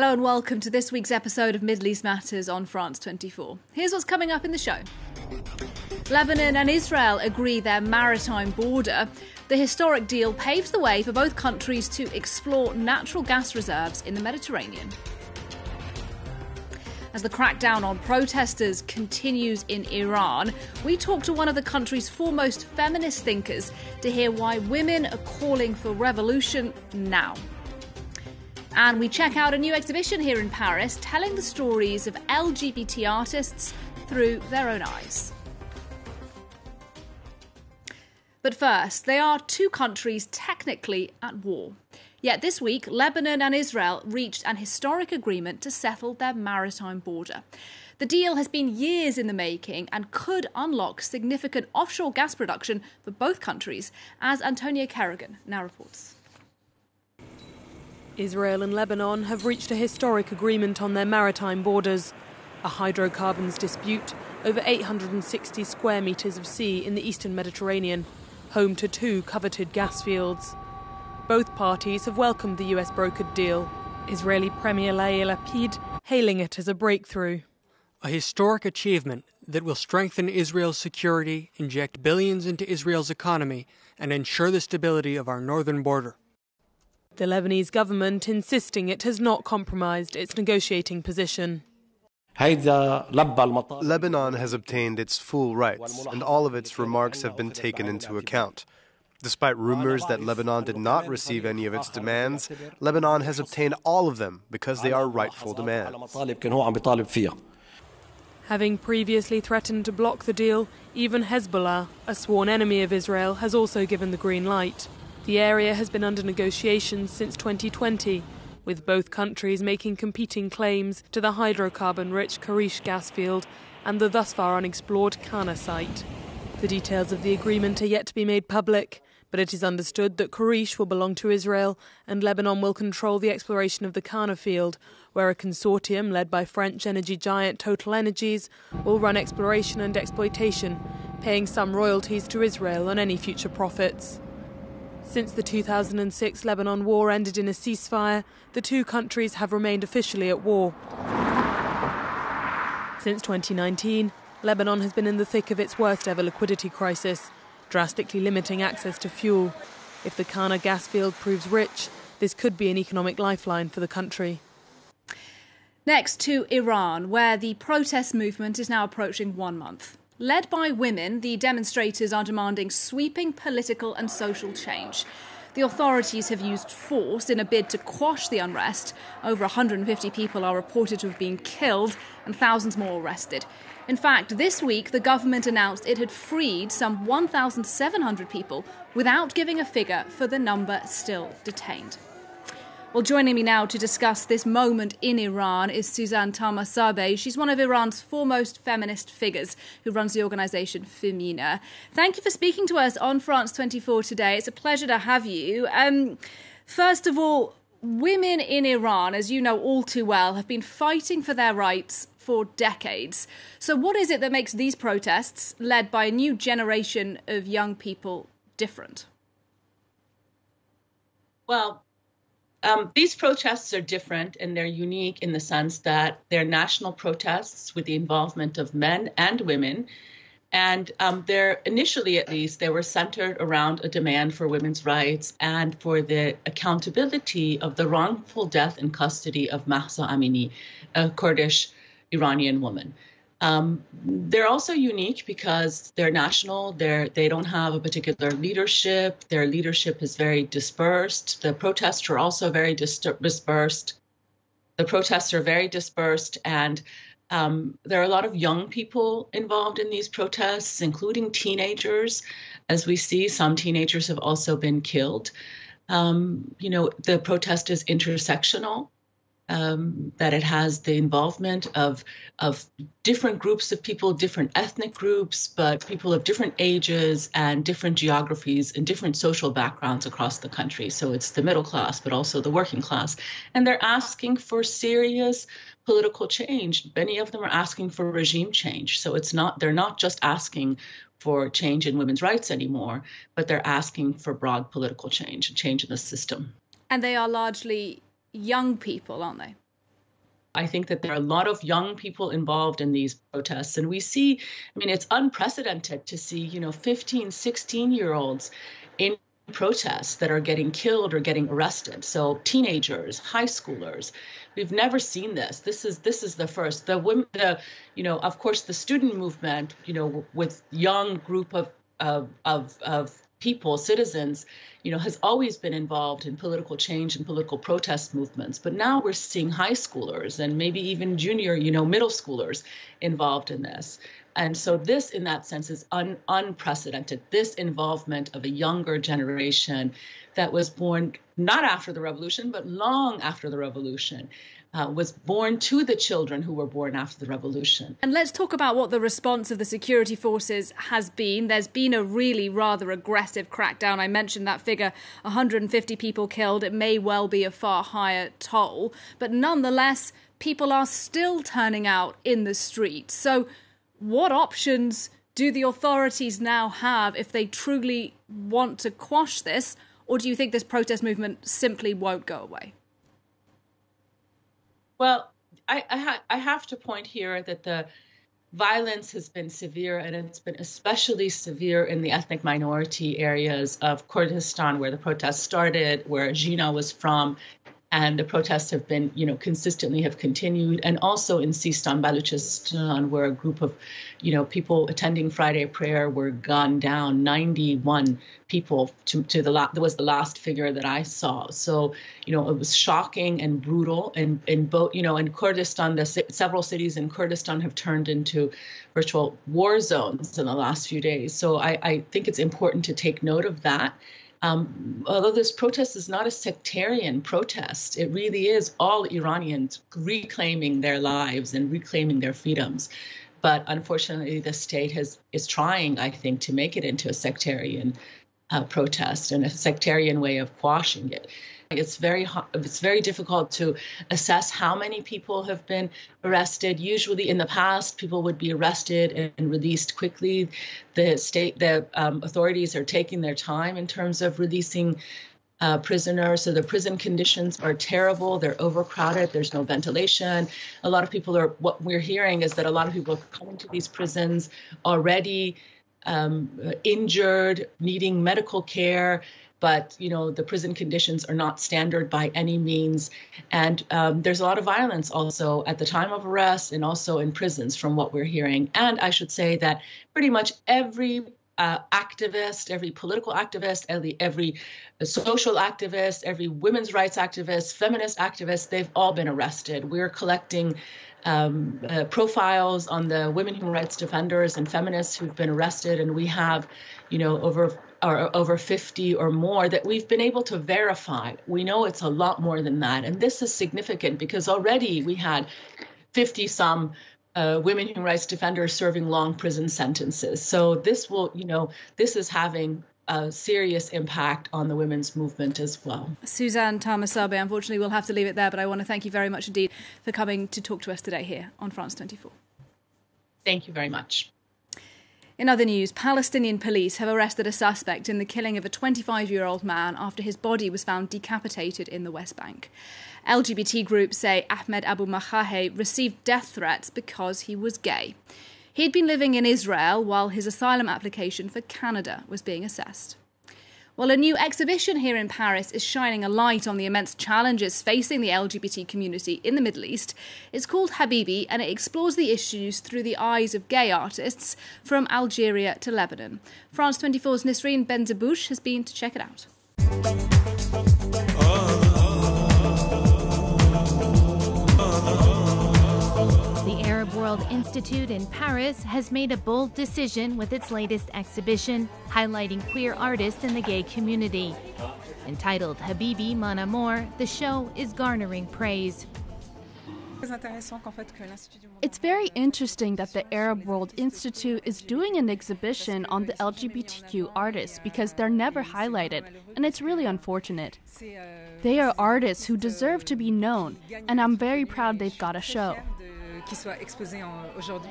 Hello and welcome to this week's episode of Middle East Matters on France 24. Here's what's coming up in the show. Lebanon and Israel agree their maritime border. The historic deal paves the way for both countries to explore natural gas reserves in the Mediterranean. As the crackdown on protesters continues in Iran, we talk to one of the country's foremost feminist thinkers to hear why women are calling for revolution now. And we check out a new exhibition here in Paris telling the stories of LGBT artists through their own eyes. But first, they are two countries technically at war. Yet this week, Lebanon and Israel reached an historic agreement to settle their maritime border. The deal has been years in the making and could unlock significant offshore gas production for both countries, as Antonia Kerrigan now reports. Israel and Lebanon have reached a historic agreement on their maritime borders. A hydrocarbons dispute over 860 square metres of sea in the eastern Mediterranean, home to two coveted gas fields. Both parties have welcomed the US brokered deal, Israeli Premier Yair Lapid hailing it as a breakthrough. A historic achievement that will strengthen Israel's security, inject billions into Israel's economy, and ensure the stability of our northern border. The Lebanese government insisting it has not compromised its negotiating position. Lebanon has obtained its full rights, and all of its remarks have been taken into account. Despite rumors that Lebanon did not receive any of its demands, Lebanon has obtained all of them because they are rightful demands. Having previously threatened to block the deal, even Hezbollah, a sworn enemy of Israel, has also given the green light. The area has been under negotiations since 2020, with both countries making competing claims to the hydrocarbon rich Karish gas field and the thus far unexplored Kana site. The details of the agreement are yet to be made public, but it is understood that Karish will belong to Israel and Lebanon will control the exploration of the Kana field, where a consortium led by French energy giant Total Energies will run exploration and exploitation, paying some royalties to Israel on any future profits. Since the 2006 Lebanon war ended in a ceasefire, the two countries have remained officially at war. Since 2019, Lebanon has been in the thick of its worst ever liquidity crisis, drastically limiting access to fuel. If the Kana gas field proves rich, this could be an economic lifeline for the country. Next to Iran, where the protest movement is now approaching one month. Led by women, the demonstrators are demanding sweeping political and social change. The authorities have used force in a bid to quash the unrest. Over 150 people are reported to have been killed and thousands more arrested. In fact, this week the government announced it had freed some 1,700 people without giving a figure for the number still detained. Well, joining me now to discuss this moment in Iran is Suzanne Tahmasebi. She's one of Iran's foremost feminist figures who runs the organisation FEMENA. Thank you for speaking to us on France 24 today. It's a pleasure to have you. Um, first of all, women in Iran, as you know all too well, have been fighting for their rights for decades. So, what is it that makes these protests, led by a new generation of young people, different? Well, um, these protests are different and they're unique in the sense that they're national protests with the involvement of men and women. And um, they're initially, at least, they were centered around a demand for women's rights and for the accountability of the wrongful death in custody of Mahsa Amini, a Kurdish Iranian woman. Um, they're also unique because they're national. They're they don't have a particular leadership. Their leadership is very dispersed. The protests are also very dis- dispersed. The protests are very dispersed, and um, there are a lot of young people involved in these protests, including teenagers. As we see, some teenagers have also been killed. Um, you know, the protest is intersectional um, that it has the involvement of of different groups of people, different ethnic groups, but people of different ages and different geographies and different social backgrounds across the country. So it's the middle class, but also the working class, and they're asking for serious political change. Many of them are asking for regime change. So it's not they're not just asking for change in women's rights anymore, but they're asking for broad political change, and change in the system. And they are largely young people, aren't they? I think that there are a lot of young people involved in these protests. And we see, I mean, it's unprecedented to see, you know, 15, 16 year olds in protests that are getting killed or getting arrested. So teenagers, high schoolers, we've never seen this. This is this is the first. The women, the you know, of course, the student movement, you know, with young group of of of, of people, citizens, you know, has always been involved in political change and political protest movements. But now we're seeing high schoolers and maybe even junior, you know, middle schoolers involved in this. And so this, in that sense, is un- unprecedented. This involvement of a younger generation that was born not after the revolution, but long after the revolution. Uh, was born to the children who were born after the revolution. And let's talk about what the response of the security forces has been. There's been a really rather aggressive crackdown. I mentioned that figure 150 people killed. It may well be a far higher toll, but nonetheless, people are still turning out in the streets. So, what options do the authorities now have if they truly want to quash this? Or do you think this protest movement simply won't go away? Well, I, I, ha- I have to point here that the violence has been severe, and it's been especially severe in the ethnic minority areas of Kurdistan, where the protests started, where Jina was from, and the protests have been, you know, consistently have continued, and also in Sistan, Baluchistan, where a group of, you know, people attending Friday prayer were gunned down. Ninety-one people to, to the last that was the last figure that I saw. So, you know, it was shocking and brutal, and in both, you know, in Kurdistan, the several cities in Kurdistan have turned into virtual war zones in the last few days. So, I, I think it's important to take note of that um, although this protest is not a sectarian protest, it really is all Iranians reclaiming their lives and reclaiming their freedoms. But unfortunately, the state has is trying, I think, to make it into a sectarian uh, protest and a sectarian way of quashing it. It's very it's very difficult to assess how many people have been arrested. Usually, in the past, people would be arrested and released quickly. The state, the um, authorities are taking their time in terms of releasing uh, prisoners. So the prison conditions are terrible. They're overcrowded. There's no ventilation. A lot of people are. What we're hearing is that a lot of people are coming to these prisons already um, injured, needing medical care but you know the prison conditions are not standard by any means. And um, there's a lot of violence also at the time of arrest and also in prisons from what we're hearing. And i should say that pretty much every uh, activist, every political activist, every, every social activist, every women's rights activist, feminist activist, they've all been arrested. We're collecting um, uh, profiles on the women human rights defenders and feminists who've been arrested, and we have, you know, over or over 50 or more that we've been able to verify. We know it's a lot more than that. And this is significant because already we had 50 some uh, women human rights defenders serving long prison sentences. So this will, you know, this is having a serious impact on the women's movement as well. Suzanne Tahmasebi, unfortunately, we'll have to leave it there, but I want to thank you very much indeed for coming to talk to us today here on France 24. Thank you very much. In other news, Palestinian police have arrested a suspect in the killing of a 25 year old man after his body was found decapitated in the West Bank. LGBT groups say Ahmed Abu Mahahe received death threats because he was gay. He'd been living in Israel while his asylum application for Canada was being assessed. Well, a new exhibition here in Paris is shining a light on the immense challenges facing the LGBT community in the Middle East. It's called Habibi and it explores the issues through the eyes of gay artists from Algeria to Lebanon. France 24's Nisreen Benzabouche has been to check it out. Institute in Paris has made a bold decision with its latest exhibition highlighting queer artists in the gay community. Entitled Habibi Mon Amour, the show is garnering praise. It's very interesting that the Arab World Institute is doing an exhibition on the LGBTQ artists because they're never highlighted, and it's really unfortunate. They are artists who deserve to be known, and I'm very proud they've got a show qui soit exposé aujourd'hui.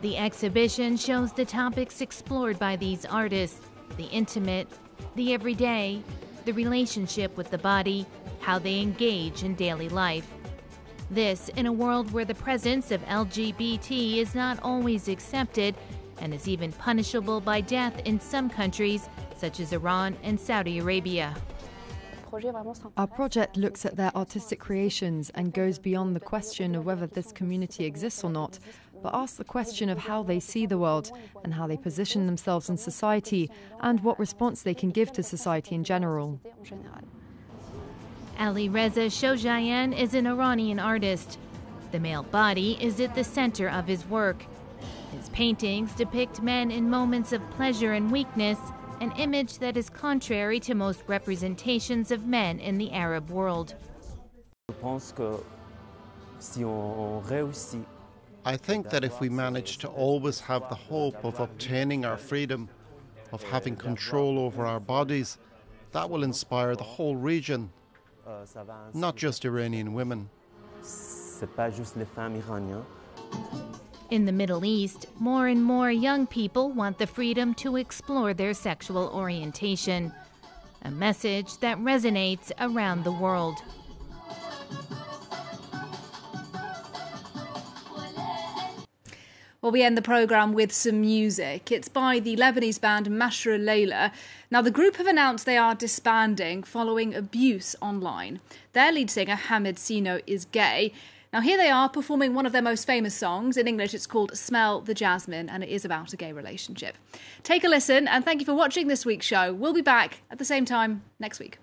The exhibition shows the topics explored by these artists the intimate, the everyday, the relationship with the body, how they engage in daily life. This in a world where the presence of LGBT is not always accepted and is even punishable by death in some countries, such as Iran and Saudi Arabia. Our project looks at their artistic creations and goes beyond the question of whether this community exists or not, but asks the question of how they see the world and how they position themselves in society and what response they can give to society in general. Ali Reza Shojaian is an Iranian artist. The male body is at the center of his work. His paintings depict men in moments of pleasure and weakness an image that is contrary to most representations of men in the Arab world. I think that if we manage to always have the hope of obtaining our freedom, of having control over our bodies, that will inspire the whole region, not just Iranian women. In the Middle East, more and more young people want the freedom to explore their sexual orientation, a message that resonates around the world. Well, we end the programme with some music. It's by the Lebanese band Mashrou' Leila. Now, the group have announced they are disbanding following abuse online. Their lead singer, Hamed Sinno, is gay. Now, here they are performing one of their most famous songs. In English, it's called Smell the Jasmine, and it is about a gay relationship. Take a listen, and thank you for watching this week's show. We'll be back at the same time next week.